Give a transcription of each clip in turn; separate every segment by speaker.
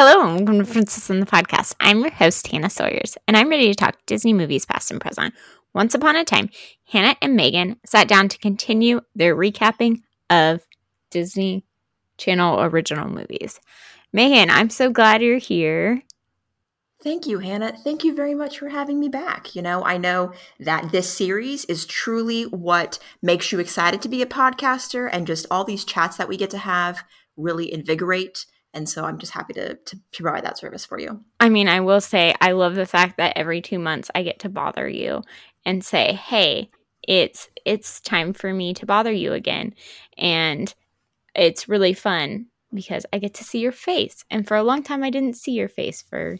Speaker 1: Hello and welcome to Princess in the Podcast. I'm your host, Hannah Sawyers, and I'm ready to talk Disney movies past and present. Once upon a time, Hannah and Megan sat down to continue their recapping of Disney Channel original movies. Megan, I'm so glad you're here.
Speaker 2: Thank you, Hannah. Thank you very much for having me back. You know, I know that this series is truly what makes you excited to be a podcaster, and just all these chats that we get to have really invigorate. And so I'm just happy to, to, provide that service for you.
Speaker 1: I mean, I will say, I love the fact that every two months I get to bother you and say, hey, it's it's time for me to bother you again. And it's really fun because i get to see your face. And for a long time i didn't see your face for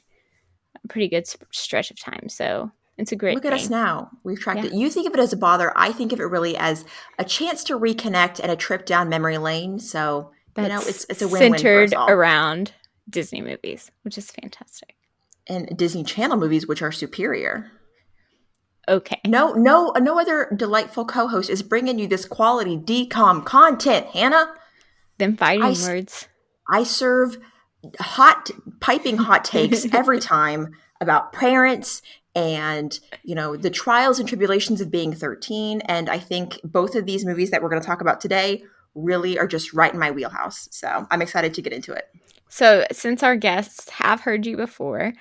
Speaker 1: a pretty good stretch of time. So it's a great
Speaker 2: look at us now. We've tracked yeah. it you think of it as a bother. I think of it really as a chance to reconnect and a trip down memory lane. So
Speaker 1: That's you know it's, it's a win-win centered around disney movies which is fantastic
Speaker 2: and disney channel movies which are superior
Speaker 1: okay.
Speaker 2: No, no, no other delightful co-host is bringing you this quality DCOM content, Hannah.
Speaker 1: Them fighting I, words.
Speaker 2: I serve hot, piping hot takes every time about parents and you know the trials and tribulations of being 13 and i think both of these movies that we're going to talk about today really are just right in my wheelhouse so i'm excited to get into it
Speaker 1: so since our guests have heard you before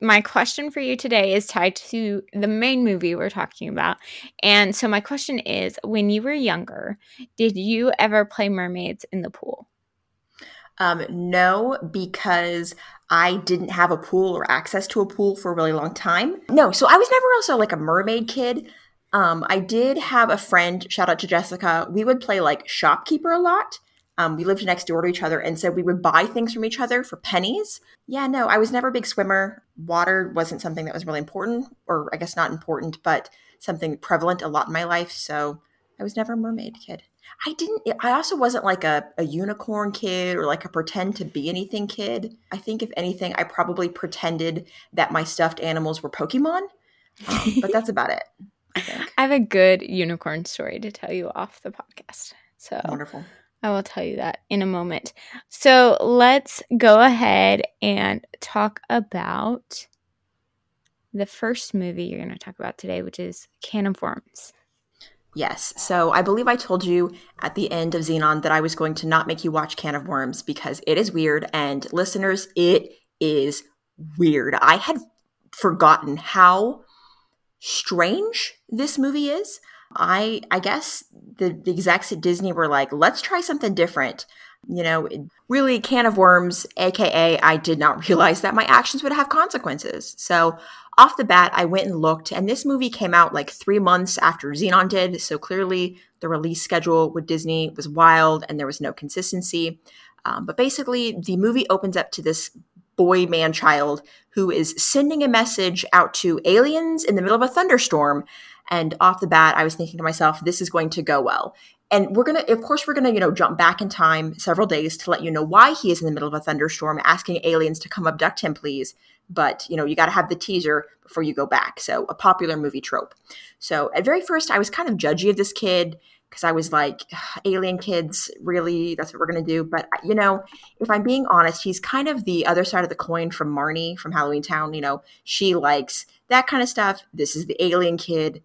Speaker 1: my question for you today is tied to the main movie we're talking about. And so, my question is when you were younger, did you ever play mermaids in the pool?
Speaker 2: Um, no, because I didn't have a pool or access to a pool for a really long time. No, so I was never also like a mermaid kid. Um, I did have a friend, shout out to Jessica, we would play like shopkeeper a lot. Um, we lived next door to each other, and so we would buy things from each other for pennies. Yeah, no, I was never a big swimmer. Water wasn't something that was really important, or I guess not important, but something prevalent a lot in my life. So I was never a mermaid kid. I didn't, I also wasn't like a, a unicorn kid or like a pretend to be anything kid. I think, if anything, I probably pretended that my stuffed animals were Pokemon, um, but that's about it. I think.
Speaker 1: I have a good unicorn story to tell you off the podcast. So
Speaker 2: wonderful.
Speaker 1: I will tell you that in a moment. So let's go ahead and talk about the first movie you're going to talk about today, which is Can of Worms.
Speaker 2: Yes. So I believe I told you at the end of Zenon that I was going to not make you watch Can of Worms because it is weird. And listeners, it is weird. I had forgotten how strange this movie is. I I guess the, the execs at Disney were like, let's try something different. You know, really, can of worms, aka I did not realize that my actions would have consequences. So off the bat, I went and looked, and this movie came out like three months after Zenon did. So clearly, the release schedule with Disney was wild, and there was no consistency. Um, but basically, the movie opens up to this boy man child who is sending a message out to aliens in the middle of a thunderstorm and off the bat, I was thinking to myself, this is going to go well. And we're going to, of course, we're going to, you know, jump back in time several days to let you know why he is in the middle of a thunderstorm, asking aliens to come abduct him, please. But, you know, you got to have the teaser before you go back. So, a popular movie trope. So, at very first, I was kind of judgy of this kid because I was like, alien kids, really? That's what we're going to do. But, you know, if I'm being honest, he's kind of the other side of the coin from Marnie from Halloweentown. You know, she likes that kind of stuff. This is the alien kid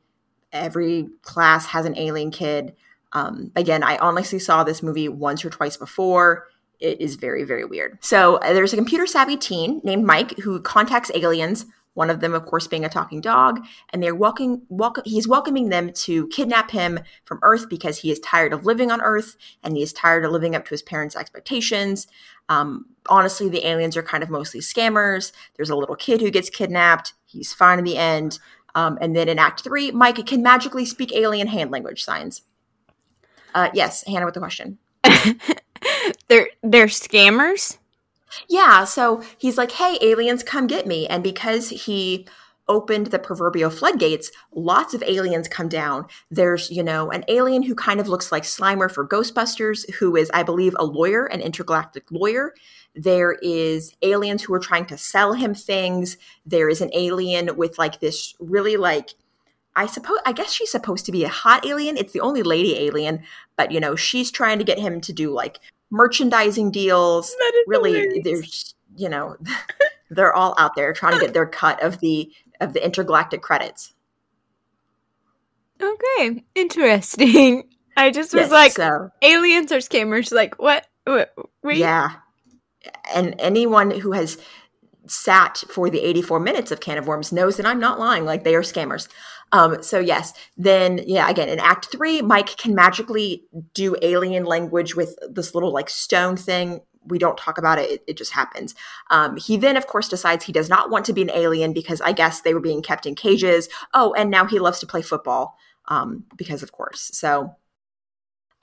Speaker 2: every class has an alien kid. Um, again, I honestly saw this movie once or twice before. It is very, very weird. So uh, there's a computer savvy teen named Mike who contacts aliens. One of them, of course, being a talking dog, and they're welcoming. Welcome, he's welcoming them to kidnap him from Earth because he is tired of living on Earth and he is tired of living up to his parents' expectations. Um, honestly, the aliens are kind of mostly scammers. There's a little kid who gets kidnapped. He's fine in the end. Um, and then in Act Three, Mike can magically speak alien hand language signs. Uh, yes, Hannah with the question.
Speaker 1: they're they're scammers.
Speaker 2: Yeah, so he's like, "Hey, aliens, come get me!" And because he opened the proverbial floodgates, lots of aliens come down. There's, you know, an alien who kind of looks like Slimer for Ghostbusters, who is, I believe, a lawyer, an intergalactic lawyer. There is aliens who are trying to sell him things. There is an alien with like this really like I suppose I guess she's supposed to be a hot alien. It's the only lady alien, but you know, she's trying to get him to do like merchandising deals. Really
Speaker 1: hilarious.
Speaker 2: there's you know, they're all out there trying to get their cut of the of the intergalactic credits.
Speaker 1: Okay, interesting. I just was yes, like, so, aliens or scammers? Like, what?
Speaker 2: Wait. Yeah. And anyone who has sat for the 84 minutes of Can of Worms knows that I'm not lying. Like, they are scammers. Um, so yes, then yeah, again in Act Three, Mike can magically do alien language with this little like stone thing. We don't talk about it; it, it just happens. Um, he then, of course, decides he does not want to be an alien because I guess they were being kept in cages. Oh, and now he loves to play football um, because, of course. So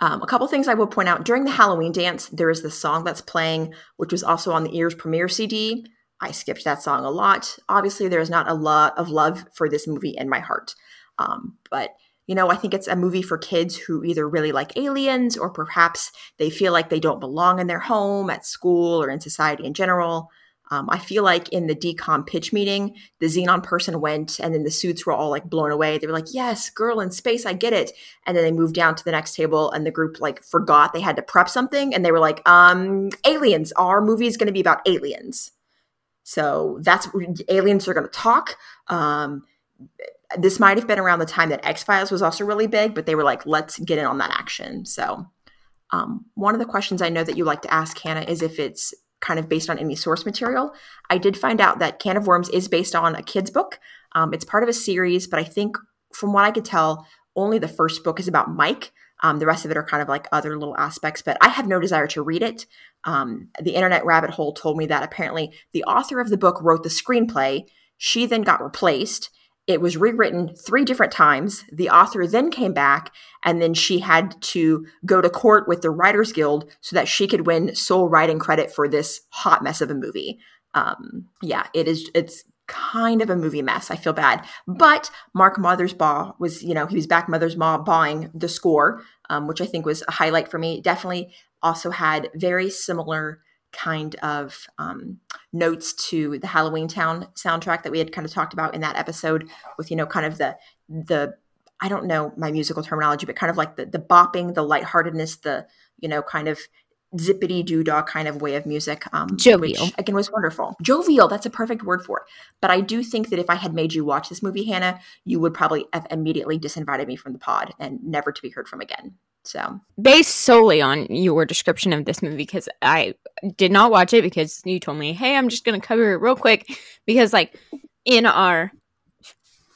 Speaker 2: um, a couple things I will point out during the Halloween dance, there is this song that's playing, which was also on the Ears premiere CD. I skipped that song a lot. Obviously, there is not a lot of love for this movie in my heart. Um, but, you know, I think it's a movie for kids who either really like aliens or perhaps they feel like they don't belong in their home, at school, or in society in general. Um, I feel like in the DCOM pitch meeting, the Zenon person went and then the suits were all like blown away. They were like, yes, girl in space, I get it. And then they moved down to the next table and the group like forgot they had to prep something. And they were like, um, aliens, our movie is going to be about aliens. So that's aliens are going to talk. Um, this might have been around the time that X Files was also really big, but they were like, let's get in on that action. So, um, one of the questions I know that you like to ask Hannah is if it's kind of based on any source material. I did find out that Can of Worms is based on a kid's book. Um, it's part of a series, but I think from what I could tell, only the first book is about Mike. Um, the rest of it are kind of like other little aspects, but I have no desire to read it. Um, the internet rabbit hole told me that apparently the author of the book wrote the screenplay. She then got replaced. It was rewritten three different times. The author then came back, and then she had to go to court with the Writers Guild so that she could win sole writing credit for this hot mess of a movie. Um, yeah, it is. It's kind of a movie mess. I feel bad. But Mark Mothersbaugh was, you know, he was back Mothersbaugh bawing the score, um, which I think was a highlight for me. Definitely also had very similar kind of um, notes to the Halloweentown soundtrack that we had kind of talked about in that episode with, you know, kind of the, the, I don't know my musical terminology, but kind of like the, the bopping, the lightheartedness, the, you know, kind of zippity doo dah kind of way of music. Um,
Speaker 1: Jovial.
Speaker 2: Which, again, was wonderful. Jovial, that's a perfect word for it. But I do think that if I had made you watch this movie, Hannah, you would probably have immediately disinvited me from the pod and never to be heard from again. So,
Speaker 1: based solely on your description of this movie, because I did not watch it because you told me, hey, I'm just going to cover it real quick. Because, like, in our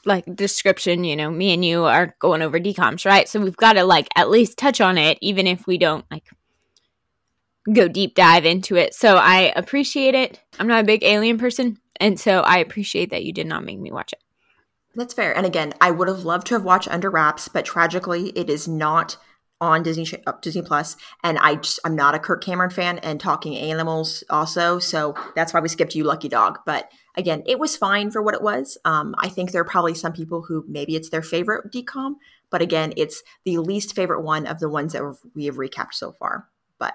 Speaker 1: like description, you know, me and you are going over DCOMs, right? So we've got to like at least touch on it, even if we don't like go deep dive into it. So I appreciate it. I'm not a big alien person, and so I appreciate that you did not make me watch it.
Speaker 2: That's fair. And again, I would have loved to have watched Under Wraps, but tragically, it is not on Disney uh, Disney Plus, and I just I'm not a Kirk Cameron fan, and Talking Animals also, so that's why we skipped you, Lucky Dog. But again, it was fine for what it was. Um, I think there are probably some people who maybe it's their favorite DCOM, but again, it's the least favorite one of the ones that we have recapped so far. But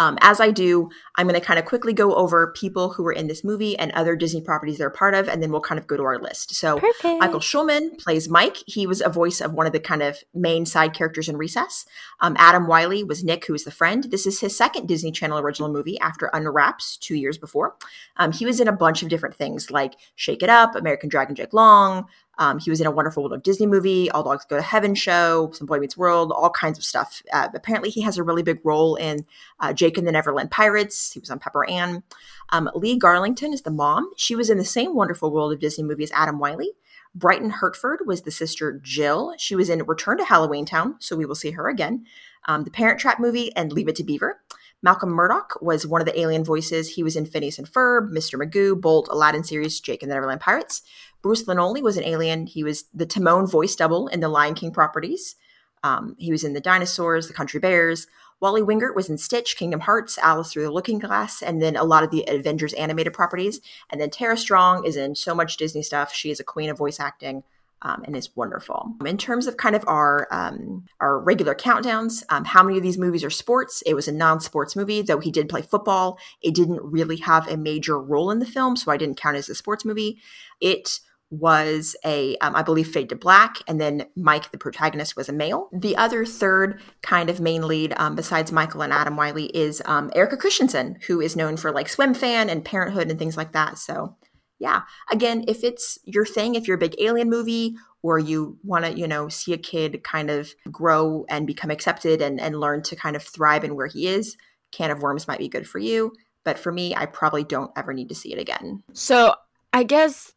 Speaker 2: um, as I do, I'm going to kind of quickly go over people who were in this movie and other Disney properties they're part of, and then we'll kind of go to our list. So Perfect. Michael Shulman plays Mike. He was a voice of one of the kind of main side characters in Recess. Um, Adam Wylie was Nick, who is the friend. This is his second Disney Channel original movie after Under Wraps two years before. Um, he was in a bunch of different things like Shake It Up, American Dragon Jake Long, um, he was in a Wonderful World of Disney movie, All Dogs Go to Heaven show, some Boy Meets World, all kinds of stuff. Uh, apparently, he has a really big role in uh, Jake and the Neverland Pirates. He was on Pepper Ann. Um, Lee Garlington is the mom. She was in the same Wonderful World of Disney movie as Adam Wylie. Brighton Hertford was the sister Jill. She was in Return to Halloweentown, so we will see her again. Um, the Parent Trap movie and Leave It to Beaver. Malcolm Murdoch was one of the alien voices. He was in Phineas and Ferb, Mr. Magoo, Bolt, Aladdin series, Jake and the Neverland Pirates. Bruce Lanoil was an alien. He was the Timon voice double in the Lion King properties. Um, he was in the Dinosaurs, the Country Bears. Wally Wingert was in Stitch, Kingdom Hearts, Alice Through the Looking Glass, and then a lot of the Avengers animated properties. And then Tara Strong is in so much Disney stuff. She is a queen of voice acting um, and is wonderful. In terms of kind of our um, our regular countdowns, um, how many of these movies are sports? It was a non-sports movie, though he did play football. It didn't really have a major role in the film, so I didn't count it as a sports movie. It was a, um, I believe, Fade to Black, and then Mike, the protagonist, was a male. The other third kind of main lead, um, besides Michael and Adam Wylie, is um, Erika Christensen, who is known for like Swimfan and Parenthood and things like that. So, yeah, again, if it's your thing, if you're a big alien movie or you want to, you know, see a kid kind of grow and become accepted and, and learn to kind of thrive in where he is, Can of Worms might be good for you. But for me, I probably don't ever need to see it again.
Speaker 1: So I guess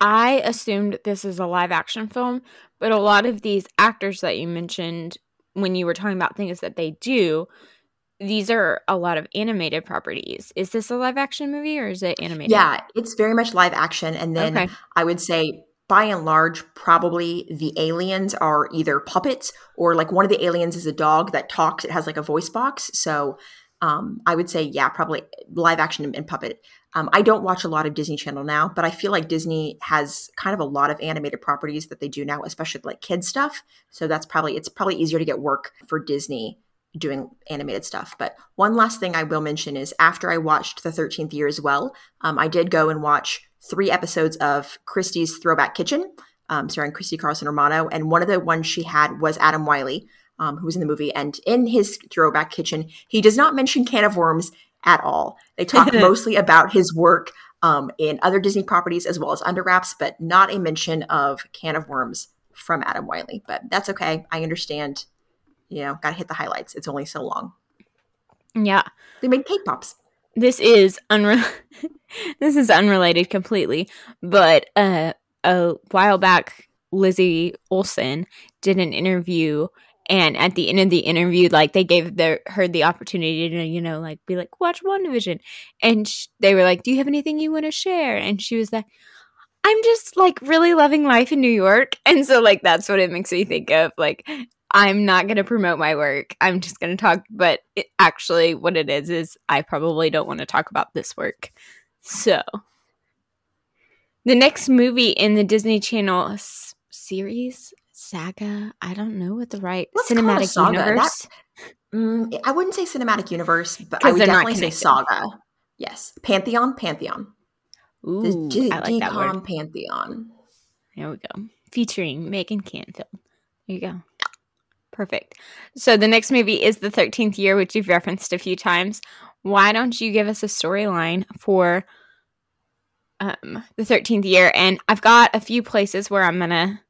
Speaker 1: I assumed this is a live action film, but a lot of these actors that you mentioned when you were talking about things that they do, these are a lot of animated properties. Is this a live action movie or is it animated?
Speaker 2: Yeah, it's very much live action. And then okay. I would say, by and large, probably the aliens are either puppets or like one of the aliens is a dog that talks. It has like a voice box. So um, I would say, yeah, probably live action and puppet. Um, I don't watch a lot of Disney Channel now, but I feel like Disney has kind of a lot of animated properties that they do now, especially like kids stuff. So that's probably it's probably easier to get work for Disney doing animated stuff. But one last thing I will mention is after I watched The Thirteenth Year as well, um, I did go and watch three episodes of Christy's Throwback Kitchen, um, starring Christy Carlson Romano, and one of the ones she had was Adam Wylie. Um, who was in the movie, and in his throwback kitchen, he does not mention can of worms at all. They talk mostly about his work um, in other Disney properties as well as Under Wraps, but not a mention of Can of Worms from Adam Wylie. But that's okay. I understand. You know, got to hit the highlights. It's only so long.
Speaker 1: Yeah,
Speaker 2: they made cake pops.
Speaker 1: This is unre- This is unrelated completely, but uh, a while back, Lizzie Olsen did an interview and at the end of the interview like they gave their her the opportunity to you know like be like watch WandaVision. And sh- they were like do you have anything you want to share? And she was like i'm just like really loving life in new york. And so like that's what it makes me think of like i'm not going to promote my work. I'm just going to talk but it, actually what it is is i probably don't want to talk about this work. So the next movie in the disney channel s- series saga. I don't know what the right cinematic universe.
Speaker 2: That, mm, I wouldn't say cinematic universe, but I would definitely say saga. Yes, pantheon, pantheon.
Speaker 1: Ooh, the G- I like that word.
Speaker 2: pantheon.
Speaker 1: There we go. Featuring Megan Canfield. There you go. Perfect. So the next movie is the Thirteenth Year, which you've referenced a few times. Why don't you give us a storyline for um, the Thirteenth Year? And I've got a few places where I'm gonna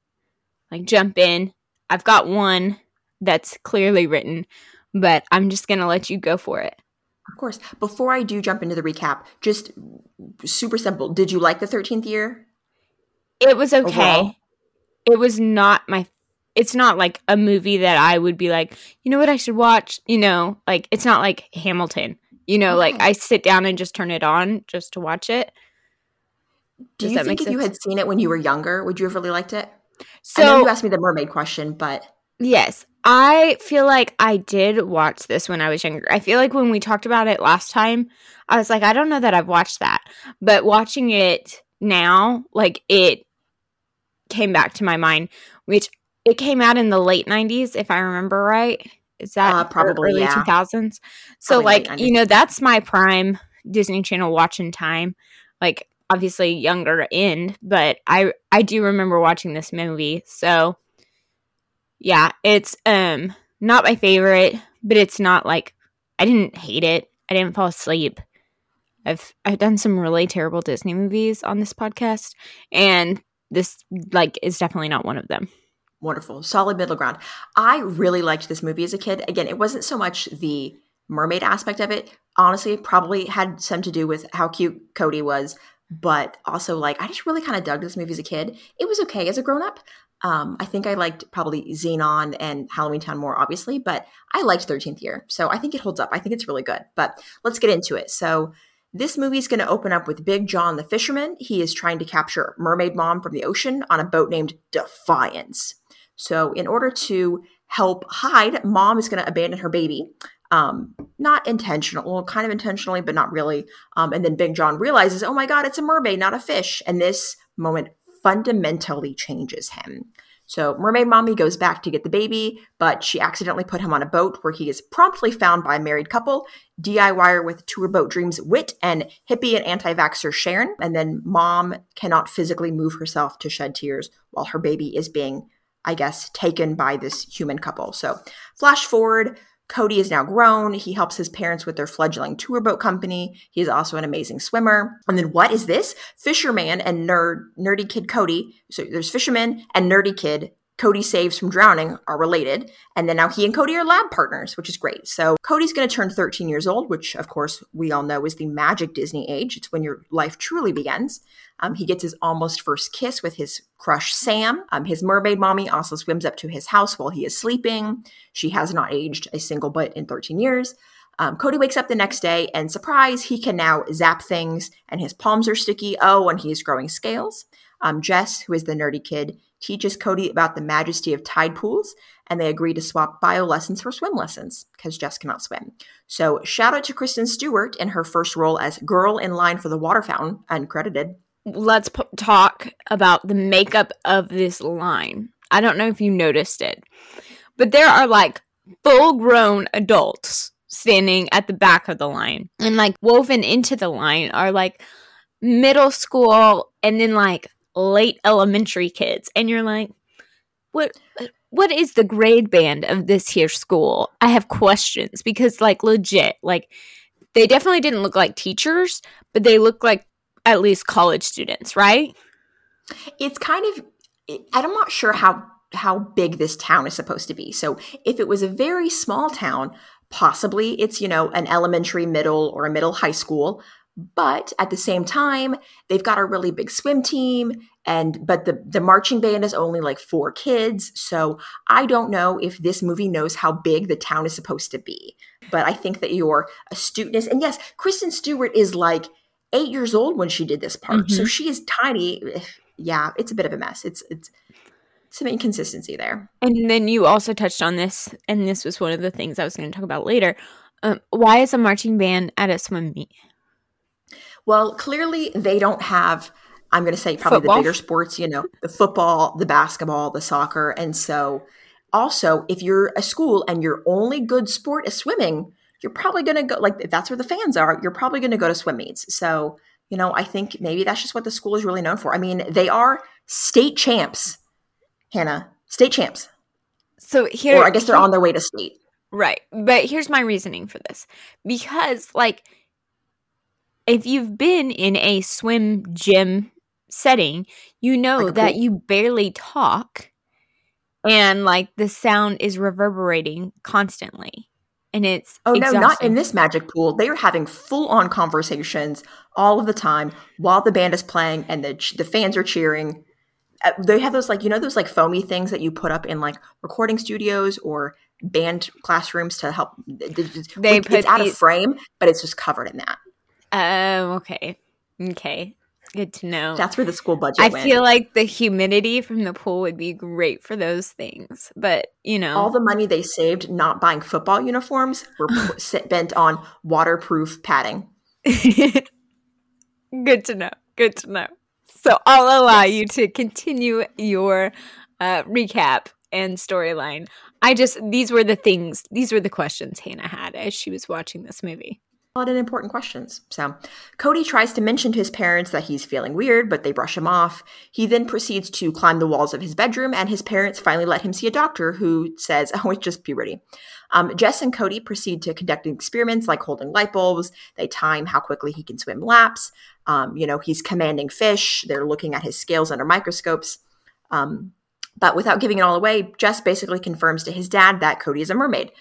Speaker 1: like jump in. I've got one that's clearly written, but I'm just going to let you go for it.
Speaker 2: Of course. Before I do jump into the recap, just super simple. Did you like the 13th year?
Speaker 1: It was okay. Overall? It was not my it's not like a movie that I would be like, you know what I should watch, you know, like it's not like Hamilton. You know, okay. like I sit down and just turn it on just to watch it.
Speaker 2: Do Does you think if sense? you had seen it when you were younger, would you have really liked it? So you asked me the mermaid question, but
Speaker 1: yes, I feel like I did watch this when I was younger. I feel like when we talked about it last time, I was like, I don't know that I've watched that, but watching it now, like it came back to my mind, which it came out in the late '90s, if I remember right. Is that uh, probably early yeah. 2000s? So, probably like, you know, that's my prime Disney Channel watching time. Like, obviously younger end, but I I do remember watching this movie. So yeah, it's um not my favorite, but it's not like I didn't hate it. I didn't fall asleep. I've I've done some really terrible Disney movies on this podcast and this like is definitely not one of them.
Speaker 2: Wonderful. Solid middle ground. I really liked this movie as a kid. Again, it wasn't so much the mermaid aspect of it. Honestly, probably had some to do with how cute Cody was, but also like I just really kind of dug this movie as a kid. It was okay as a grown up. Um, I think I liked probably Zenon and Halloweentown more, obviously, but I liked 13th Year. So I think it holds up. I think it's really good. But let's get into it. So this movie is going to open up with Big John the fisherman. He is trying to capture Mermaid Mom from the ocean on a boat named Defiance. So in order to help hide, Mom is going to abandon her baby um, not intentional, well, kind of intentionally, but not really. Um, and then Big John realizes, oh my God, it's a mermaid, not a fish. And this moment fundamentally changes him. So Mermaid Mommy goes back to get the baby, but she accidentally put him on a boat where he is promptly found by a married couple, DIYer with tour boat dreams Whit and hippie and anti-vaxxer Sharon. And then mom cannot physically move herself to shed tears while her baby is being, I guess, taken by this human couple. So flash forward, Cody is now grown. He helps his parents with their fledgling tour boat company. He is also an amazing swimmer. And then what is this? Fisherman and nerd nerdy kid Cody. So there's fisherman and nerdy kid Cody saves from drowning are related. And then now he and Cody are lab partners, which is great. So Cody's going to turn 13 years old, which of course we all know is the magic Disney age. It's when your life truly begins. Um, he gets his almost first kiss with his crush Sam. Um, his mermaid mommy also swims up to his house while he is sleeping. She has not aged a single bit in 13 years. Um, Cody wakes up the next day and surprise, he can now zap things and his palms are sticky. Oh, and he is growing scales. Um, Jess, who is the nerdy kid, teaches Cody about the majesty of tide pools, and they agree to swap bio lessons for swim lessons because Jess cannot swim. So, shout out to Kristen Stewart in her first role as girl in line for the water fountain, uncredited.
Speaker 1: Let's p- talk about the makeup of this line. I don't know if you noticed it, but there are like full grown adults standing at the back of the line, and like woven into the line are like middle school and then like late elementary kids and you're like what uh, what is the grade band of this here school? I have questions because like legit like they definitely didn't look like teachers but they look like at least college students right?
Speaker 2: It's kind of i'm not sure how how big this town is supposed to be. So if it was a very small town possibly it's you know an elementary middle or a middle high school but at the same time they've got a really big swim team and but the the marching band is only like four kids so i don't know if this movie knows how big the town is supposed to be. But i think that your astuteness and yes kristen stewart is like eight years old when she did this part mm-hmm. so she is tiny. Yeah it's a bit of a mess. It's it's some inconsistency there.
Speaker 1: And then you also touched on this and this was one of the things i was going to talk about later. Um, why is a marching band at a swim meet
Speaker 2: well, clearly they don't have I'm going to say probably football. the bigger sports, you know, the football, the basketball, the soccer. And so also, if you're a school and your only good sport is swimming, you're probably going to go like if that's where the fans are, you're probably going to go to swim meets. So, you know, I think maybe that's just what the school is really known for. I mean, they are state champs, Hannah, state champs.
Speaker 1: So here,
Speaker 2: or I guess they're on their way to state.
Speaker 1: Right. But here's my reasoning for this because, like, if you've been in a swim gym setting, you know like that pool. you barely talk and like the sound is reverberating constantly. And it's
Speaker 2: oh exhausting. no, not in this magic pool. They are having full on conversations all of the time while the band is playing and the the fans are cheering. Uh, they have those like you know those like foamy things that you put up in like recording studios or band classrooms to help. They put it's out of frame, but it's just covered in that.
Speaker 1: Oh, okay. Okay. Good to know.
Speaker 2: That's where the school budget
Speaker 1: I
Speaker 2: went.
Speaker 1: feel like the humidity from the pool would be great for those things. But, you know.
Speaker 2: All the money they saved not buying football uniforms were spent on waterproof padding.
Speaker 1: Good to know. Good to know. So I'll allow yes. you to continue your uh, recap and storyline. I just, these were the things, these were the questions Hannah had as she was watching this movie
Speaker 2: and important questions. So, Cody tries to mention to his parents that he's feeling weird, but they brush him off. He then proceeds to climb the walls of his bedroom, and his parents finally let him see a doctor who says, Oh, it's just puberty. Um, Jess and Cody proceed to conduct experiments like holding light bulbs. They time how quickly he can swim laps. Um, you know, he's commanding fish. They're looking at his scales under microscopes. Um, but without giving it all away, Jess basically confirms to his dad that Cody is a mermaid.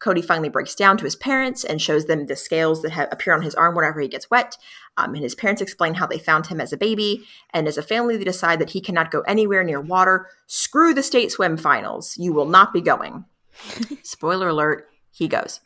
Speaker 2: Cody finally breaks down to his parents and shows them the scales that have, appear on his arm whenever he gets wet. Um, and his parents explain how they found him as a baby. And as a family, they decide that he cannot go anywhere near water. Screw the state swim finals. You will not be going. Spoiler alert, he goes.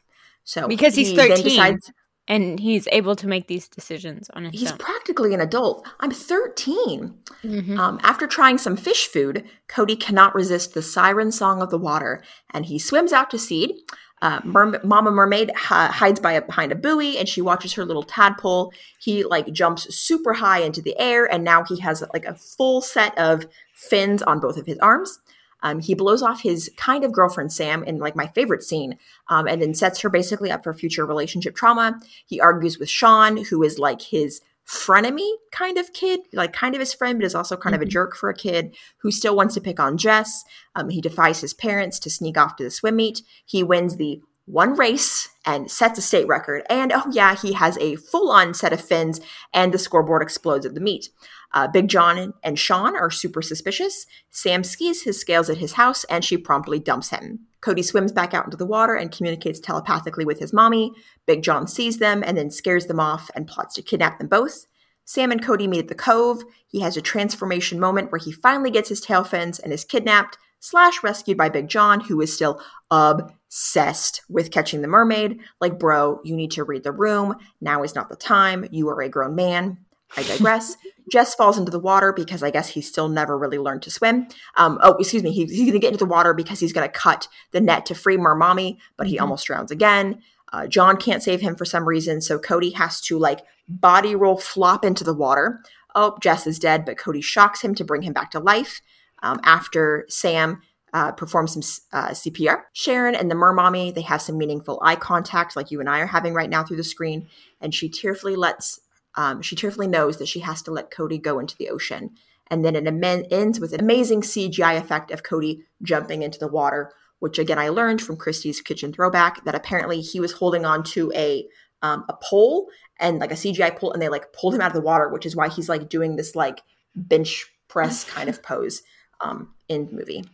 Speaker 2: So
Speaker 1: because he's he 13 decides, and he's able to make these decisions on his own.
Speaker 2: he's own. practically an adult. I'm 13. Mm-hmm. Um, after trying some fish food, Cody cannot resist the siren song of the water and he swims out to sea. Uh, Mer- Mama Mermaid ha- hides by a, behind a buoy and she watches her little tadpole. He like jumps super high into the air and now he has like a full set of fins on both of his arms. Um, he blows off his kind of girlfriend Sam in like my favorite scene, um, and then sets her basically up for future relationship trauma. He argues with Sean, who is like his frenemy kind of kid, like kind of his friend, but is also kind mm-hmm. of a mm-hmm. jerk for a kid who still wants to pick on Jess. Um, he defies his parents to sneak off to the swim meet. He wins the one race and sets a state record. And oh, yeah, he has a full on set of fins, and the scoreboard explodes at the meet. Uh, Big John and Sean are super suspicious. Sam skis his scales at his house, and she promptly dumps him. Cody swims back out into the water and communicates telepathically with his mommy. Big John sees them and then scares them off and plots to kidnap them both. Sam and Cody meet at the cove. He has a transformation moment where he finally gets his tail fins and is kidnapped slash rescued by Big John, who is still obsessed with catching the mermaid. Like, bro, you need to read the room. Now is not the time. You are a grown man. I digress. Jess falls into the water because I guess he's still never really learned to swim. Um, oh, excuse me. He, he's going to get into the water because he's going to cut the net to free Mermommy, but he mm-hmm. almost drowns again. Uh, John can't save him for some reason, so Cody has to like body roll flop into the water. Oh, Jess is dead, but Cody shocks him to bring him back to life um, after Sam uh, performs some uh, CPR. Sharon and the Mermommy, they have some meaningful eye contact like you and I are having right now through the screen, and she tearfully lets um, she tearfully knows that she has to let Cody go into the ocean. And then it am- ends with an amazing CGI effect of Cody jumping into the water, which again I learned from Christy's kitchen throwback that apparently he was holding on to a um, a pole and like a CGI pole, and they like pulled him out of the water, which is why he's like doing this like bench press kind of pose um, in the movie.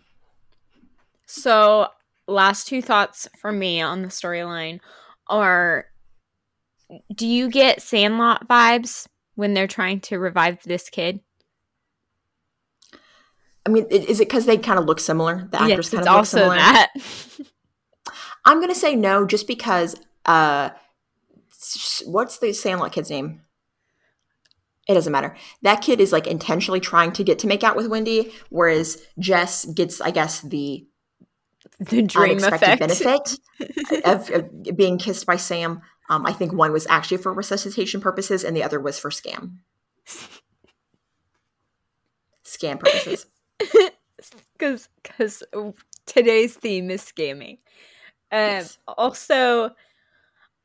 Speaker 1: So, last two thoughts from me on the storyline are do you get Sandlot vibes when they're trying to revive this kid?
Speaker 2: I mean, is it because they kind of look similar? The actors yes, kind of look similar. That. I'm gonna say no, just because. Uh, what's the Sandlot kid's name? It doesn't matter. That kid is like intentionally trying to get to make out with Wendy, whereas Jess gets, I guess, the
Speaker 1: the dream effect.
Speaker 2: benefit of, of, being kissed by Sam. Um, I think one was actually for resuscitation purposes, and the other was for scam. Scam purposes.
Speaker 1: Because because today's theme is scamming. Um, yes. Also,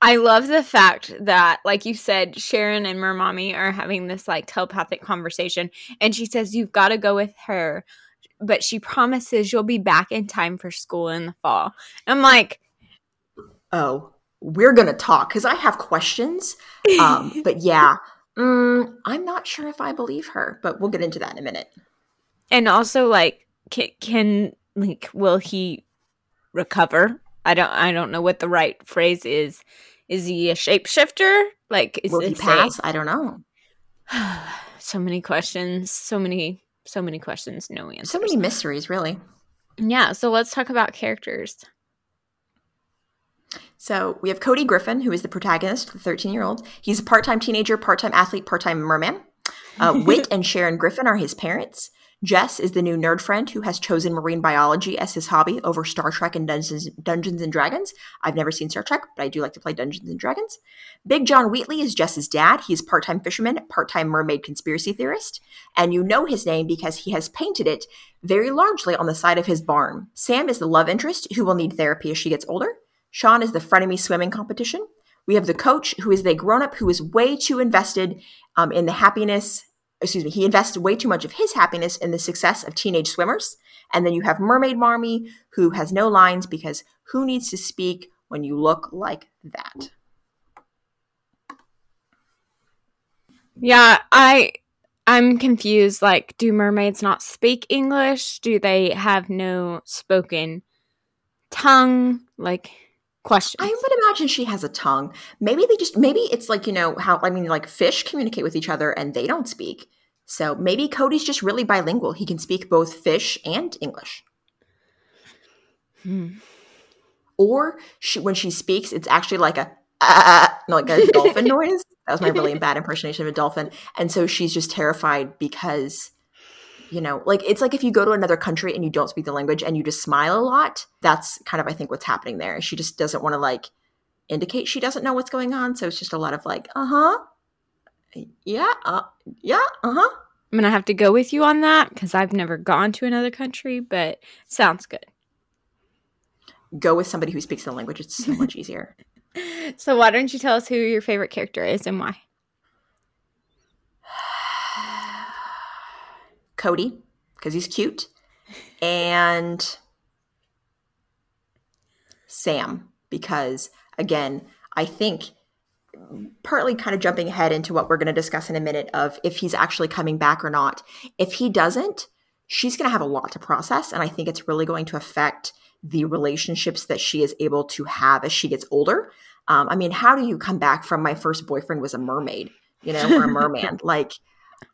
Speaker 1: I love the fact that, like you said, Sharon and Mermommy are having this like telepathic conversation, and she says you've got to go with her, but she promises you'll be back in time for school in the fall. I'm like,
Speaker 2: oh, we're going to talk because I have questions. Um, but yeah, mm, I'm not sure if I believe her, but we'll get into that in a minute.
Speaker 1: And also, like, can, can like, will he recover? I don't, I don't know what the right phrase is. Is he a shapeshifter? Like, is
Speaker 2: will he pass? I don't know.
Speaker 1: so many questions. So many, so many questions. No answers.
Speaker 2: So many mysteries, really.
Speaker 1: Yeah. So let's talk about characters.
Speaker 2: So we have Cody Griffin, who is the protagonist, the 13 year old. He's a part time teenager, part time athlete, part time merman. Uh, Whit and Sharon Griffin are his parents. Jess is the new nerd friend who has chosen marine biology as his hobby over Star Trek and Dungeons, Dungeons and Dragons. I've never seen Star Trek, but I do like to play Dungeons and Dragons. Big John Wheatley is Jess's dad. He's part-time fisherman, part-time mermaid conspiracy theorist, and you know his name because he has painted it very largely on the side of his barn. Sam is the love interest who will need therapy as she gets older. Sean is the frenemy swimming competition. We have the coach, who is the grown up who is way too invested um, in the happiness. Excuse me, he invests way too much of his happiness in the success of teenage swimmers. And then you have Mermaid Marmy, who has no lines because who needs to speak when you look like that?
Speaker 1: Yeah, I I'm confused. Like, do mermaids not speak English? Do they have no spoken tongue? Like, questions.
Speaker 2: I would imagine she has a tongue. Maybe they just maybe it's like, you know, how I mean like fish communicate with each other and they don't speak. So maybe Cody's just really bilingual. He can speak both fish and English. Hmm. Or she, when she speaks, it's actually like a uh, like a dolphin noise. That was my really bad impersonation of a dolphin. And so she's just terrified because you know, like it's like if you go to another country and you don't speak the language and you just smile a lot, that's kind of I think what's happening there. She just doesn't want to like indicate she doesn't know what's going on, so it's just a lot of like, "Uh-huh. Yeah, uh, yeah, uh-huh."
Speaker 1: I'm gonna have to go with you on that because I've never gone to another country, but sounds good.
Speaker 2: Go with somebody who speaks the language. It's so much easier.
Speaker 1: so why don't you tell us who your favorite character is and why?
Speaker 2: Cody, because he's cute, and Sam, because again, I think partly kind of jumping ahead into what we're going to discuss in a minute of if he's actually coming back or not. If he doesn't, she's going to have a lot to process. And I think it's really going to affect the relationships that she is able to have as she gets older. Um, I mean, how do you come back from my first boyfriend was a mermaid, you know, or a merman? like,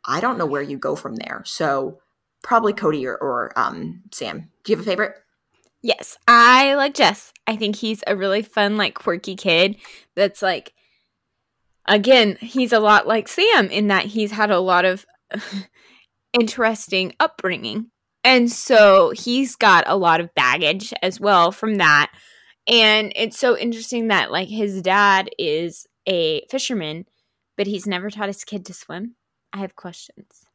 Speaker 2: I don't know where you go from there. So probably Cody or, or um, Sam. Do you have a favorite?
Speaker 1: Yes, I like Jess. I think he's a really fun, like quirky kid that's like again, he's a lot like Sam in that he's had a lot of interesting upbringing. And so he's got a lot of baggage as well from that. And it's so interesting that like his dad is a fisherman, but he's never taught his kid to swim. I have questions.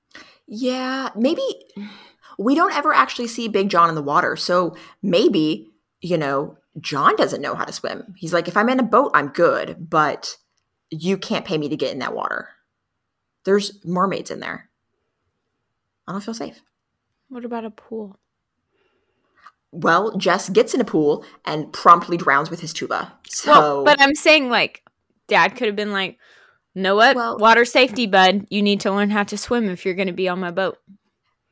Speaker 2: Yeah, maybe we don't ever actually see Big John in the water. So maybe, you know, John doesn't know how to swim. He's like, if I'm in a boat, I'm good, but you can't pay me to get in that water. There's mermaids in there. I don't feel safe.
Speaker 1: What about a pool?
Speaker 2: Well, Jess gets in a pool and promptly drowns with his tuba. So,
Speaker 1: well, but I'm saying like, Dad could have been like, "Know what? Well, Water safety, bud. You need to learn how to swim if you're going to be on my boat."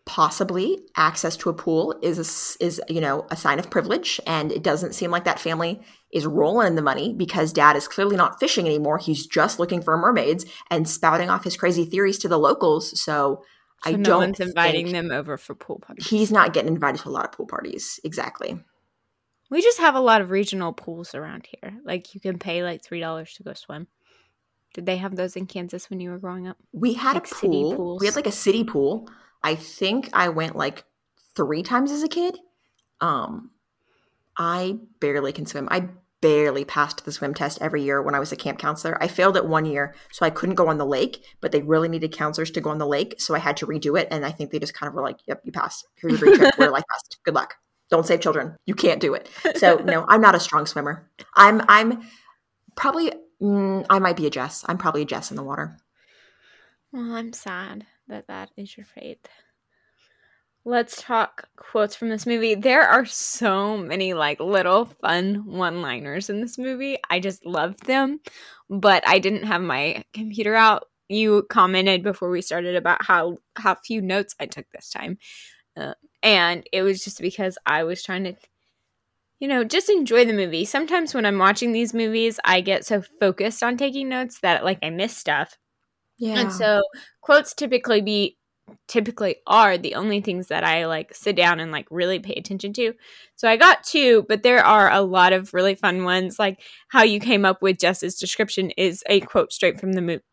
Speaker 2: Possibly, access to a pool is a, is you know a sign of privilege, and it doesn't seem like that family is rolling in the money because dad is clearly not fishing anymore. He's just looking for mermaids and spouting off his crazy theories to the locals. So,
Speaker 1: so I no don't one's inviting them over for pool parties.
Speaker 2: He's not getting invited to a lot of pool parties. Exactly.
Speaker 1: We just have a lot of regional pools around here. Like you can pay like three dollars to go swim. Did they have those in Kansas when you were growing up?
Speaker 2: We had like a pool. We had like a city pool. I think I went like three times as a kid. Um, I barely can swim. I barely passed the swim test every year when I was a camp counselor. I failed it one year, so I couldn't go on the lake, but they really needed counselors to go on the lake, so I had to redo it. And I think they just kind of were like, "Yep, you passed. Here's your trip. We're life passed. Good luck. Don't save children. You can't do it." So no, I'm not a strong swimmer. I'm I'm probably mm, I might be a Jess. I'm probably a Jess in the water.
Speaker 1: Well, I'm sad that that is your fate let's talk quotes from this movie. There are so many like little fun one-liners in this movie. I just love them, but I didn't have my computer out. You commented before we started about how how few notes I took this time. Uh, and it was just because I was trying to you know, just enjoy the movie. Sometimes when I'm watching these movies, I get so focused on taking notes that like I miss stuff. Yeah. And so quotes typically be typically are the only things that I like sit down and like really pay attention to. So I got two, but there are a lot of really fun ones. Like how you came up with Jess's description is a quote straight from the movie.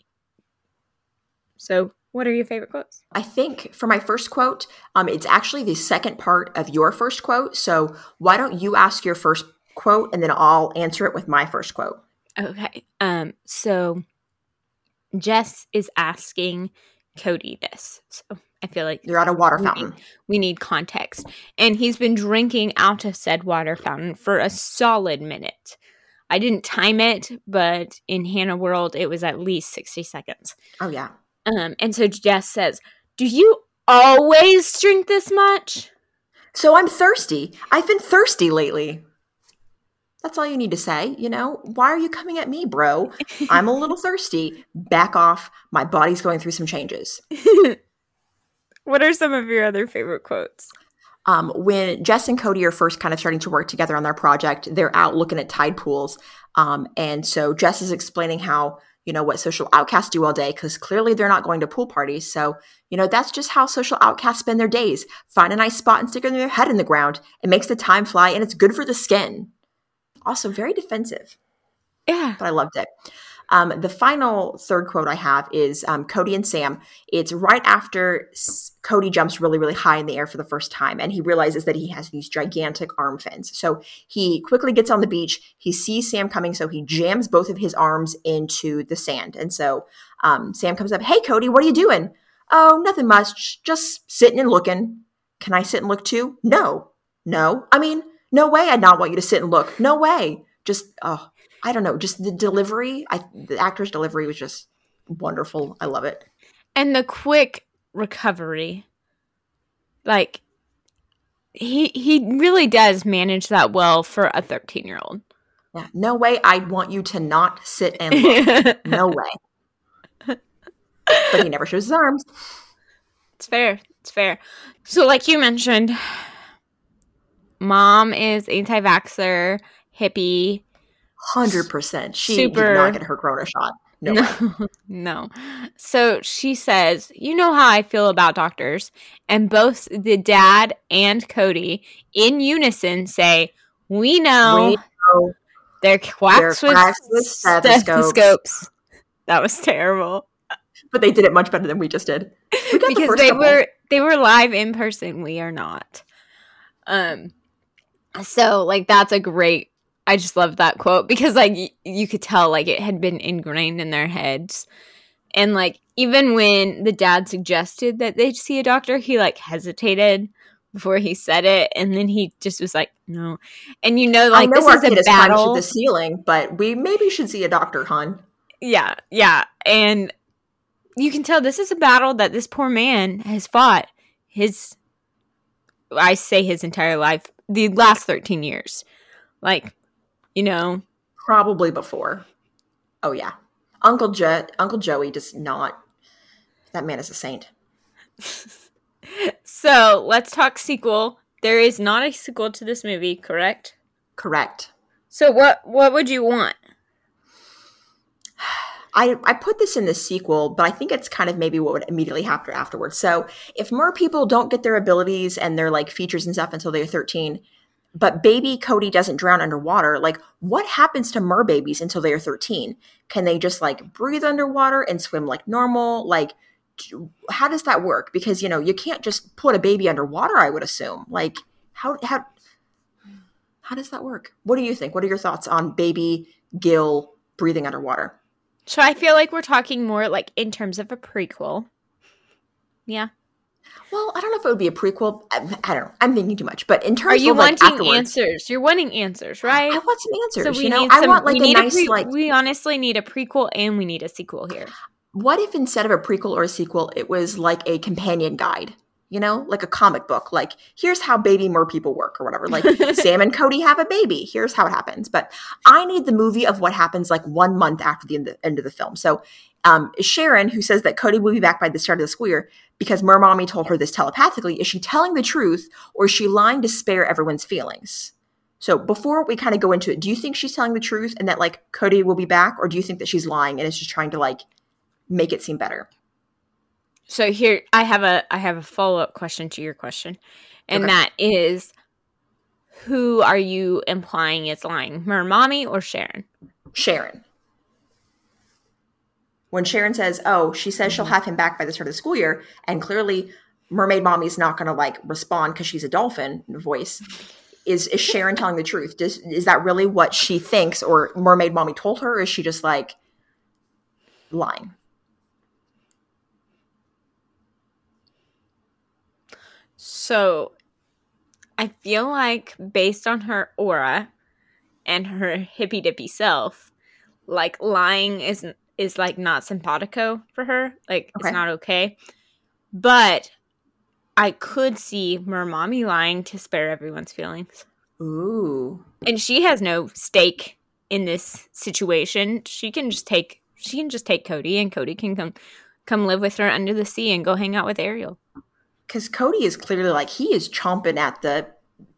Speaker 1: So, what are your favorite quotes?
Speaker 2: I think for my first quote, um, it's actually the second part of your first quote. So, why don't you ask your first quote and then I'll answer it with my first quote?
Speaker 1: Okay. Um, so Jess is asking Cody this. So I feel like
Speaker 2: you're at a water fountain.
Speaker 1: We need, we need context. And he's been drinking out of said water fountain for a solid minute. I didn't time it, but in Hannah World, it was at least 60 seconds.
Speaker 2: Oh, yeah.
Speaker 1: Um, and so Jess says, Do you always drink this much?
Speaker 2: So I'm thirsty. I've been thirsty lately. That's all you need to say, you know? Why are you coming at me, bro? I'm a little thirsty. Back off. My body's going through some changes.
Speaker 1: what are some of your other favorite quotes?
Speaker 2: Um, when Jess and Cody are first kind of starting to work together on their project, they're out looking at tide pools. Um, and so Jess is explaining how, you know, what social outcasts do all day because clearly they're not going to pool parties. So, you know, that's just how social outcasts spend their days. Find a nice spot and stick their head in the ground. It makes the time fly and it's good for the skin also very defensive.
Speaker 1: Yeah.
Speaker 2: But I loved it. Um, the final third quote I have is um, Cody and Sam. It's right after S- Cody jumps really, really high in the air for the first time, and he realizes that he has these gigantic arm fins. So he quickly gets on the beach. He sees Sam coming, so he jams both of his arms into the sand. And so um, Sam comes up, Hey, Cody, what are you doing? Oh, nothing much. Just sitting and looking. Can I sit and look too? No. No. I mean, no way I'd not want you to sit and look. No way. Just, oh, I don't know. Just the delivery. I, the actor's delivery was just wonderful. I love it.
Speaker 1: And the quick recovery. Like, he he really does manage that well for a 13 year old.
Speaker 2: Yeah, no way I'd want you to not sit and look. no way. But he never shows his arms.
Speaker 1: It's fair. It's fair. So, like you mentioned, mom is anti vaxxer, hippie.
Speaker 2: 100%. She super, did not get her corona shot. No,
Speaker 1: no, no. So she says, You know how I feel about doctors. And both the dad and Cody in unison say, We know, we know they're quacks, they're with, with stethoscopes. stethoscopes. That was terrible.
Speaker 2: But they did it much better than we just did.
Speaker 1: We because the they couple. were they were live in person. We are not. Um so like that's a great I just love that quote because like y- you could tell like it had been ingrained in their heads. And like even when the dad suggested that they see a doctor, he like hesitated before he said it and then he just was like no. And you know like know this is a battle
Speaker 2: the ceiling, but we maybe should see a doctor, hon.
Speaker 1: Yeah, yeah. And you can tell this is a battle that this poor man has fought his I say his entire life, the last 13 years. Like you know,
Speaker 2: probably before. Oh yeah, Uncle Jet, Uncle Joey does not. That man is a saint.
Speaker 1: so let's talk sequel. There is not a sequel to this movie, correct?
Speaker 2: Correct.
Speaker 1: So what what would you want?
Speaker 2: I, I put this in the sequel, but I think it's kind of maybe what would immediately happen afterwards. So if more people don't get their abilities and their like features and stuff until they're 13, but baby Cody doesn't drown underwater. Like, what happens to mer babies until they are 13? Can they just like breathe underwater and swim like normal? Like, how does that work? Because, you know, you can't just put a baby underwater, I would assume. Like, how, how, how does that work? What do you think? What are your thoughts on baby Gill breathing underwater?
Speaker 1: So I feel like we're talking more like in terms of a prequel. Yeah.
Speaker 2: Well, I don't know if it would be a prequel. I, I don't know. I'm thinking too much. But in terms
Speaker 1: are you
Speaker 2: of
Speaker 1: wanting like answers? You're wanting answers, right?
Speaker 2: I want some answers. So we you know, I want like a nice
Speaker 1: a pre-
Speaker 2: like.
Speaker 1: We honestly need a prequel and we need a sequel here.
Speaker 2: What if instead of a prequel or a sequel, it was like a companion guide? You know, like a comic book. Like here's how baby mer people work or whatever. Like Sam and Cody have a baby. Here's how it happens. But I need the movie of what happens like one month after the end, end of the film. So um, Sharon, who says that Cody will be back by the start of the school year because Mermommy told her this telepathically, is she telling the truth or is she lying to spare everyone's feelings? So before we kind of go into it, do you think she's telling the truth and that like Cody will be back, or do you think that she's lying and is just trying to like make it seem better?
Speaker 1: So here I have a I have a follow up question to your question, and okay. that is, who are you implying is lying, Mermommy or Sharon?
Speaker 2: Sharon when Sharon says, "Oh, she says she'll mm-hmm. have him back by the start of the school year," and clearly Mermaid Mommy's not going to like respond because she's a dolphin voice. Is is Sharon telling the truth? Does, is that really what she thinks, or Mermaid Mommy told her? Or is she just like lying?
Speaker 1: So, I feel like based on her aura and her hippy dippy self, like lying isn't is like not simpatico for her. Like okay. it's not okay. But I could see Mermommy lying to spare everyone's feelings.
Speaker 2: Ooh.
Speaker 1: And she has no stake in this situation. She can just take she can just take Cody and Cody can come come live with her under the sea and go hang out with Ariel.
Speaker 2: Cuz Cody is clearly like he is chomping at the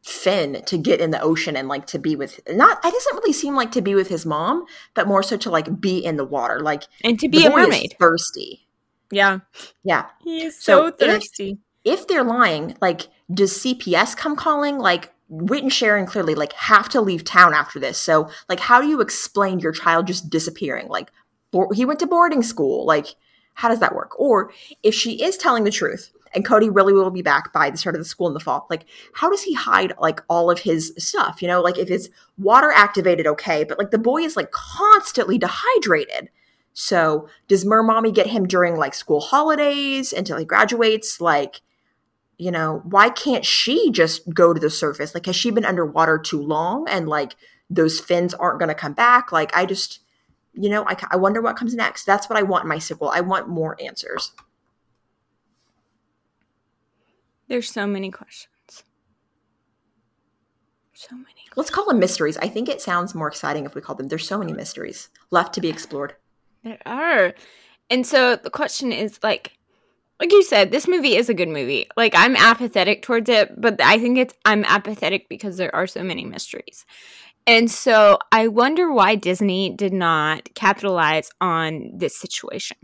Speaker 2: fin to get in the ocean and like to be with not it doesn't really seem like to be with his mom, but more so to like be in the water, like
Speaker 1: and to be a mermaid.
Speaker 2: thirsty.
Speaker 1: Yeah.
Speaker 2: Yeah.
Speaker 1: He is so, so thirsty.
Speaker 2: If, if they're lying, like does CPS come calling? Like Whit and Sharon clearly like have to leave town after this. So like how do you explain your child just disappearing? Like bo- he went to boarding school. Like how does that work? Or if she is telling the truth, and Cody really will be back by the start of the school in the fall. Like, how does he hide like all of his stuff? You know, like if it's water activated, okay, but like the boy is like constantly dehydrated. So does Mermommy get him during like school holidays until he graduates? Like, you know, why can't she just go to the surface? Like, has she been underwater too long and like those fins aren't going to come back? Like, I just, you know, I, I wonder what comes next. That's what I want in my sequel. I want more answers.
Speaker 1: There's so many questions. So many. Questions.
Speaker 2: Let's call them mysteries. I think it sounds more exciting if we call them. There's so many mysteries left to be explored.
Speaker 1: There are. And so the question is like like you said, this movie is a good movie. Like I'm apathetic towards it, but I think it's I'm apathetic because there are so many mysteries. And so I wonder why Disney did not capitalize on this situation.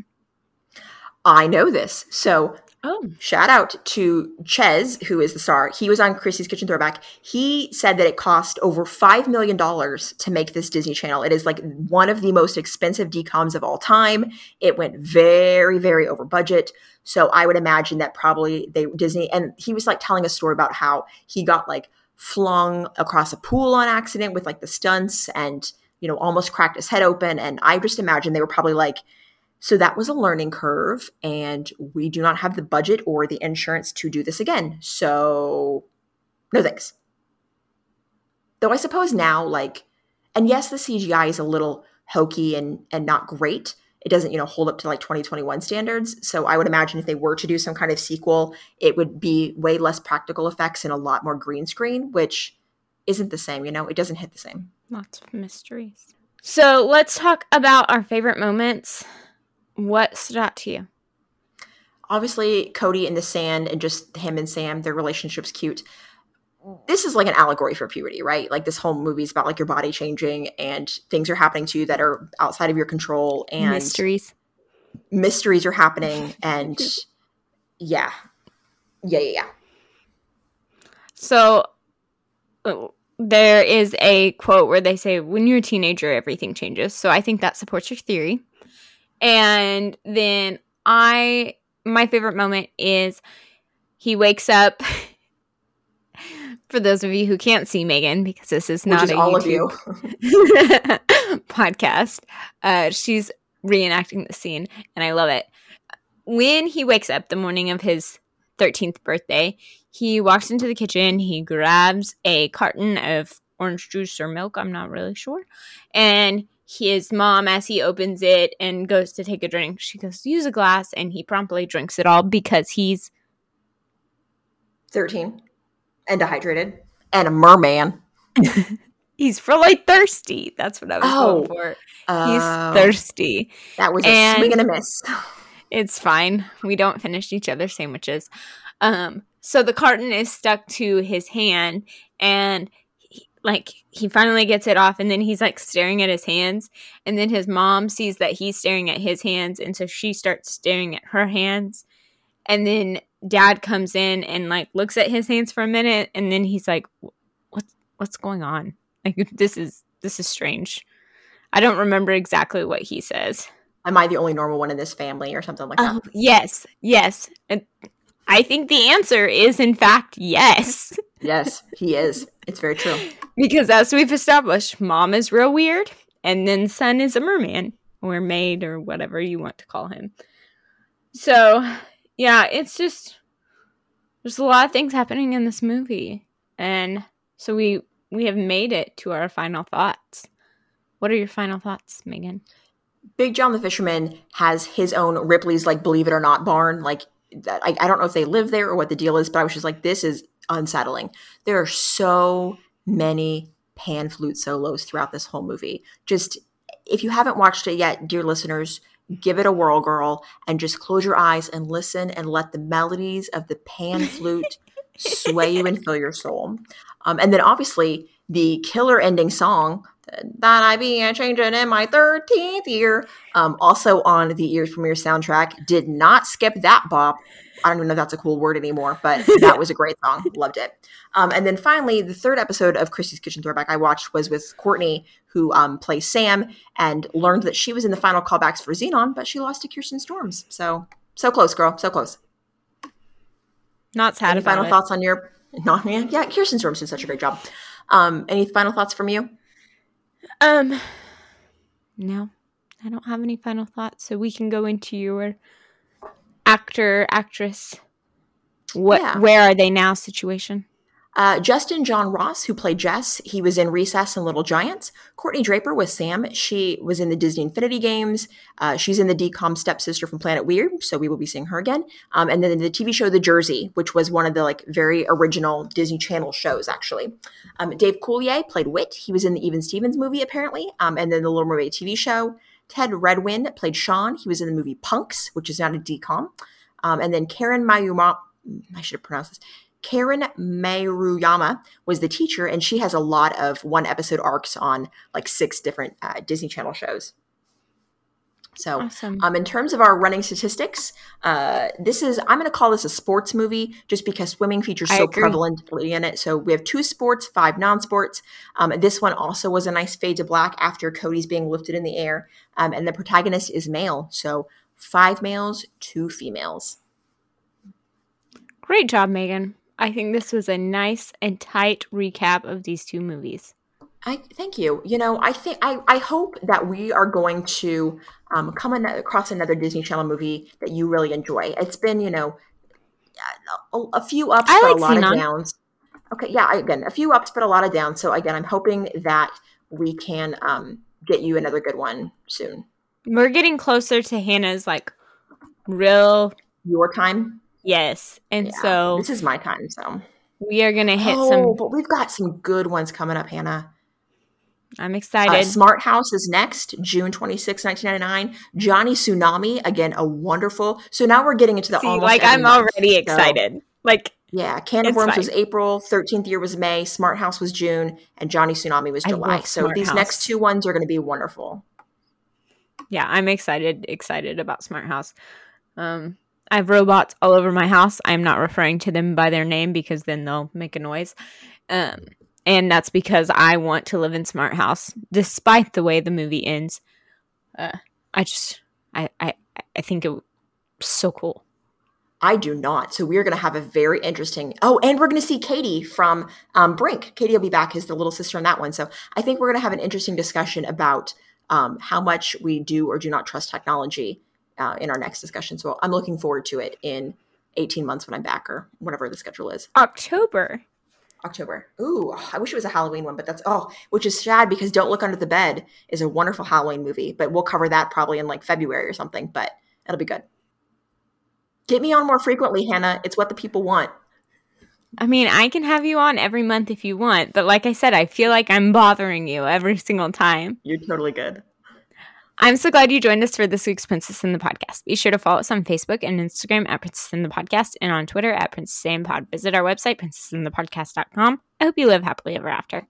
Speaker 2: I know this. So
Speaker 1: Oh.
Speaker 2: Shout out to Chez, who is the star. He was on Christy's Kitchen Throwback. He said that it cost over $5 million to make this Disney Channel. It is like one of the most expensive DCOMs of all time. It went very, very over budget. So I would imagine that probably they Disney and he was like telling a story about how he got like flung across a pool on accident with like the stunts and you know almost cracked his head open and I just imagine they were probably like so that was a learning curve, and we do not have the budget or the insurance to do this again. So, no thanks. Though I suppose now, like, and yes, the CGI is a little hokey and and not great. It doesn't, you know, hold up to like 2021 standards. So I would imagine if they were to do some kind of sequel, it would be way less practical effects and a lot more green screen, which isn't the same, you know, it doesn't hit the same.
Speaker 1: Lots of mysteries. So let's talk about our favorite moments what stood out to you?
Speaker 2: Obviously, Cody in the sand and just him and Sam, their relationship's cute. This is like an allegory for puberty, right? Like this whole movie is about like your body changing and things are happening to you that are outside of your control and
Speaker 1: mysteries.
Speaker 2: Mysteries are happening and yeah. Yeah, yeah, yeah.
Speaker 1: So uh, there is a quote where they say, when you're a teenager, everything changes. So I think that supports your theory. And then I, my favorite moment is he wakes up. For those of you who can't see Megan, because this is not
Speaker 2: is
Speaker 1: a
Speaker 2: all
Speaker 1: YouTube podcast, uh, she's reenacting the scene, and I love it. When he wakes up the morning of his 13th birthday, he walks into the kitchen, he grabs a carton of orange juice or milk, I'm not really sure, and his mom as he opens it and goes to take a drink. She goes, use a glass, and he promptly drinks it all because he's
Speaker 2: 13 and dehydrated and a merman.
Speaker 1: he's really thirsty. That's what I was oh, going for. Uh, he's oh. thirsty.
Speaker 2: That was a and swing and a miss.
Speaker 1: it's fine. We don't finish each other's sandwiches. Um, so the carton is stuck to his hand, and like he finally gets it off and then he's like staring at his hands and then his mom sees that he's staring at his hands and so she starts staring at her hands and then dad comes in and like looks at his hands for a minute and then he's like what's what's going on? Like this is this is strange. I don't remember exactly what he says.
Speaker 2: Am i the only normal one in this family or something like that? Oh,
Speaker 1: yes yes. And i think the answer is in fact yes
Speaker 2: yes he is it's very true.
Speaker 1: Because as we've established, mom is real weird, and then son is a merman or maid or whatever you want to call him. So, yeah, it's just there's a lot of things happening in this movie, and so we we have made it to our final thoughts. What are your final thoughts, Megan?
Speaker 2: Big John the Fisherman has his own Ripley's like believe it or not barn. Like I, I don't know if they live there or what the deal is, but I was just like, this is unsettling. There are so many pan flute solos throughout this whole movie. Just if you haven't watched it yet, dear listeners, give it a whirl, girl, and just close your eyes and listen and let the melodies of the pan flute sway you and fill your soul. Um, and then obviously the killer ending song that I be changing in my 13th year. Um, also on the Ears Premiere soundtrack, did not skip that bop I don't even know if that's a cool word anymore, but that was a great song. Loved it. Um, and then finally, the third episode of Christy's Kitchen Throwback I watched was with Courtney, who um, plays Sam, and learned that she was in the final callbacks for Zenon, but she lost to Kirsten Storms. So, so close, girl. So close.
Speaker 1: Not sad
Speaker 2: any final
Speaker 1: it.
Speaker 2: thoughts on your not yeah, yeah kirsten storms did such a great job um any final thoughts from you
Speaker 1: um no I don't have any final thoughts, so we can go into your actor, actress. What?
Speaker 2: Yeah.
Speaker 1: Where are they now? Situation.
Speaker 2: Uh, Justin John Ross, who played Jess, he was in Recess and Little Giants. Courtnee Draper was Sam. She was in the Disney Infinity Games. Uh, she's in the DCOM stepsister from Planet Weird, so we will be seeing her again. Um, and then the TV show The Jersey, which was one of the like very original Disney Channel shows, actually. Um, Dave Coulier played Whit. He was in the Even Stevens movie, apparently, um, and then the Little Mermaid TV show. Ted Redwin played Sean. He was in the movie Punks, which is not a DCOM. Um, and then Karen Mayuma, I should have pronounced this. Karen Maruyama was the teacher, and she has a lot of one episode arcs on like six different uh, Disney Channel shows. So,
Speaker 1: Awesome.
Speaker 2: um, in terms of our running statistics, uh, this is I'm going to call this a sports movie just because swimming features so prevalently in it. So we have two sports, five non-sports. Um, this one also was a nice fade to black after Cody's being lifted in the air, um, and the protagonist is male. So five males, two females.
Speaker 1: Great job, Megan. I think this was a nice and tight recap of these two movies.
Speaker 2: I thank you. You know, I think I, I hope that we are going to um, come an- across another Disney Channel movie that you really enjoy. It's been, you know, a, a few ups
Speaker 1: I
Speaker 2: but
Speaker 1: like
Speaker 2: a lot
Speaker 1: Zenon.
Speaker 2: of downs. Okay, yeah, I- again, a few ups but a lot of downs. So again, I'm hoping that we can um, get you another good one soon.
Speaker 1: We're getting closer to Hannah's like real
Speaker 2: Your time.
Speaker 1: yes, and
Speaker 2: Yeah,
Speaker 1: so
Speaker 2: this is my time. So
Speaker 1: we are gonna hit
Speaker 2: oh,
Speaker 1: some.
Speaker 2: but we've got some good ones coming up, Hannah.
Speaker 1: I'm
Speaker 2: Uh,
Speaker 1: excited.
Speaker 2: Smart House is next, June 26, 1999. Johnny Tsunami, again, a wonderful. So now we're getting into the
Speaker 1: See,
Speaker 2: almost
Speaker 1: like I'm
Speaker 2: month.
Speaker 1: already
Speaker 2: So,
Speaker 1: excited. Like
Speaker 2: yeah, Can of Worms
Speaker 1: fine.
Speaker 2: was April, 13th year was May, Smart House was June, and Johnny Tsunami was July. So
Speaker 1: Smart
Speaker 2: these
Speaker 1: House.
Speaker 2: next two ones are going to be wonderful.
Speaker 1: yeah, I'm excited. Excited about Smart House. Um, I have robots all over my house. I'm not referring to them by their name because then they'll make a noise. Um, and that's because I want to live in Smart House, despite the way the movie ends. Uh, I just, I, I, I think it so cool.
Speaker 2: I do not. So we're going to have a very interesting. Oh, and we're going to see Katie from um, Brink. Katie will be back as the little sister in that one. So I think we're going to have an interesting discussion about um, how much we do or do not trust technology uh, in our next discussion. So I'm looking forward to it in 18 months when I'm back or whatever the schedule is.
Speaker 1: October.
Speaker 2: October. Ooh, I wish it was a Halloween one, but that's oh, which is sad because Don't Look Under the Bed is a wonderful Halloween movie, but we'll cover that probably in like February or something, but it'll be good. Get me on more frequently, Hannah. It's what the people want.
Speaker 1: I mean, I can have you on every month if you want, but like I said, I feel like I'm bothering you every single time.
Speaker 2: You're totally good.
Speaker 1: I'm so glad you joined us for this week's Princess in the Podcast. Be sure to follow us on Facebook and Instagram at Princess in the Podcast and on Twitter at Princess Pod. Visit our website, princessinthepodcast.com. I hope you live happily ever after.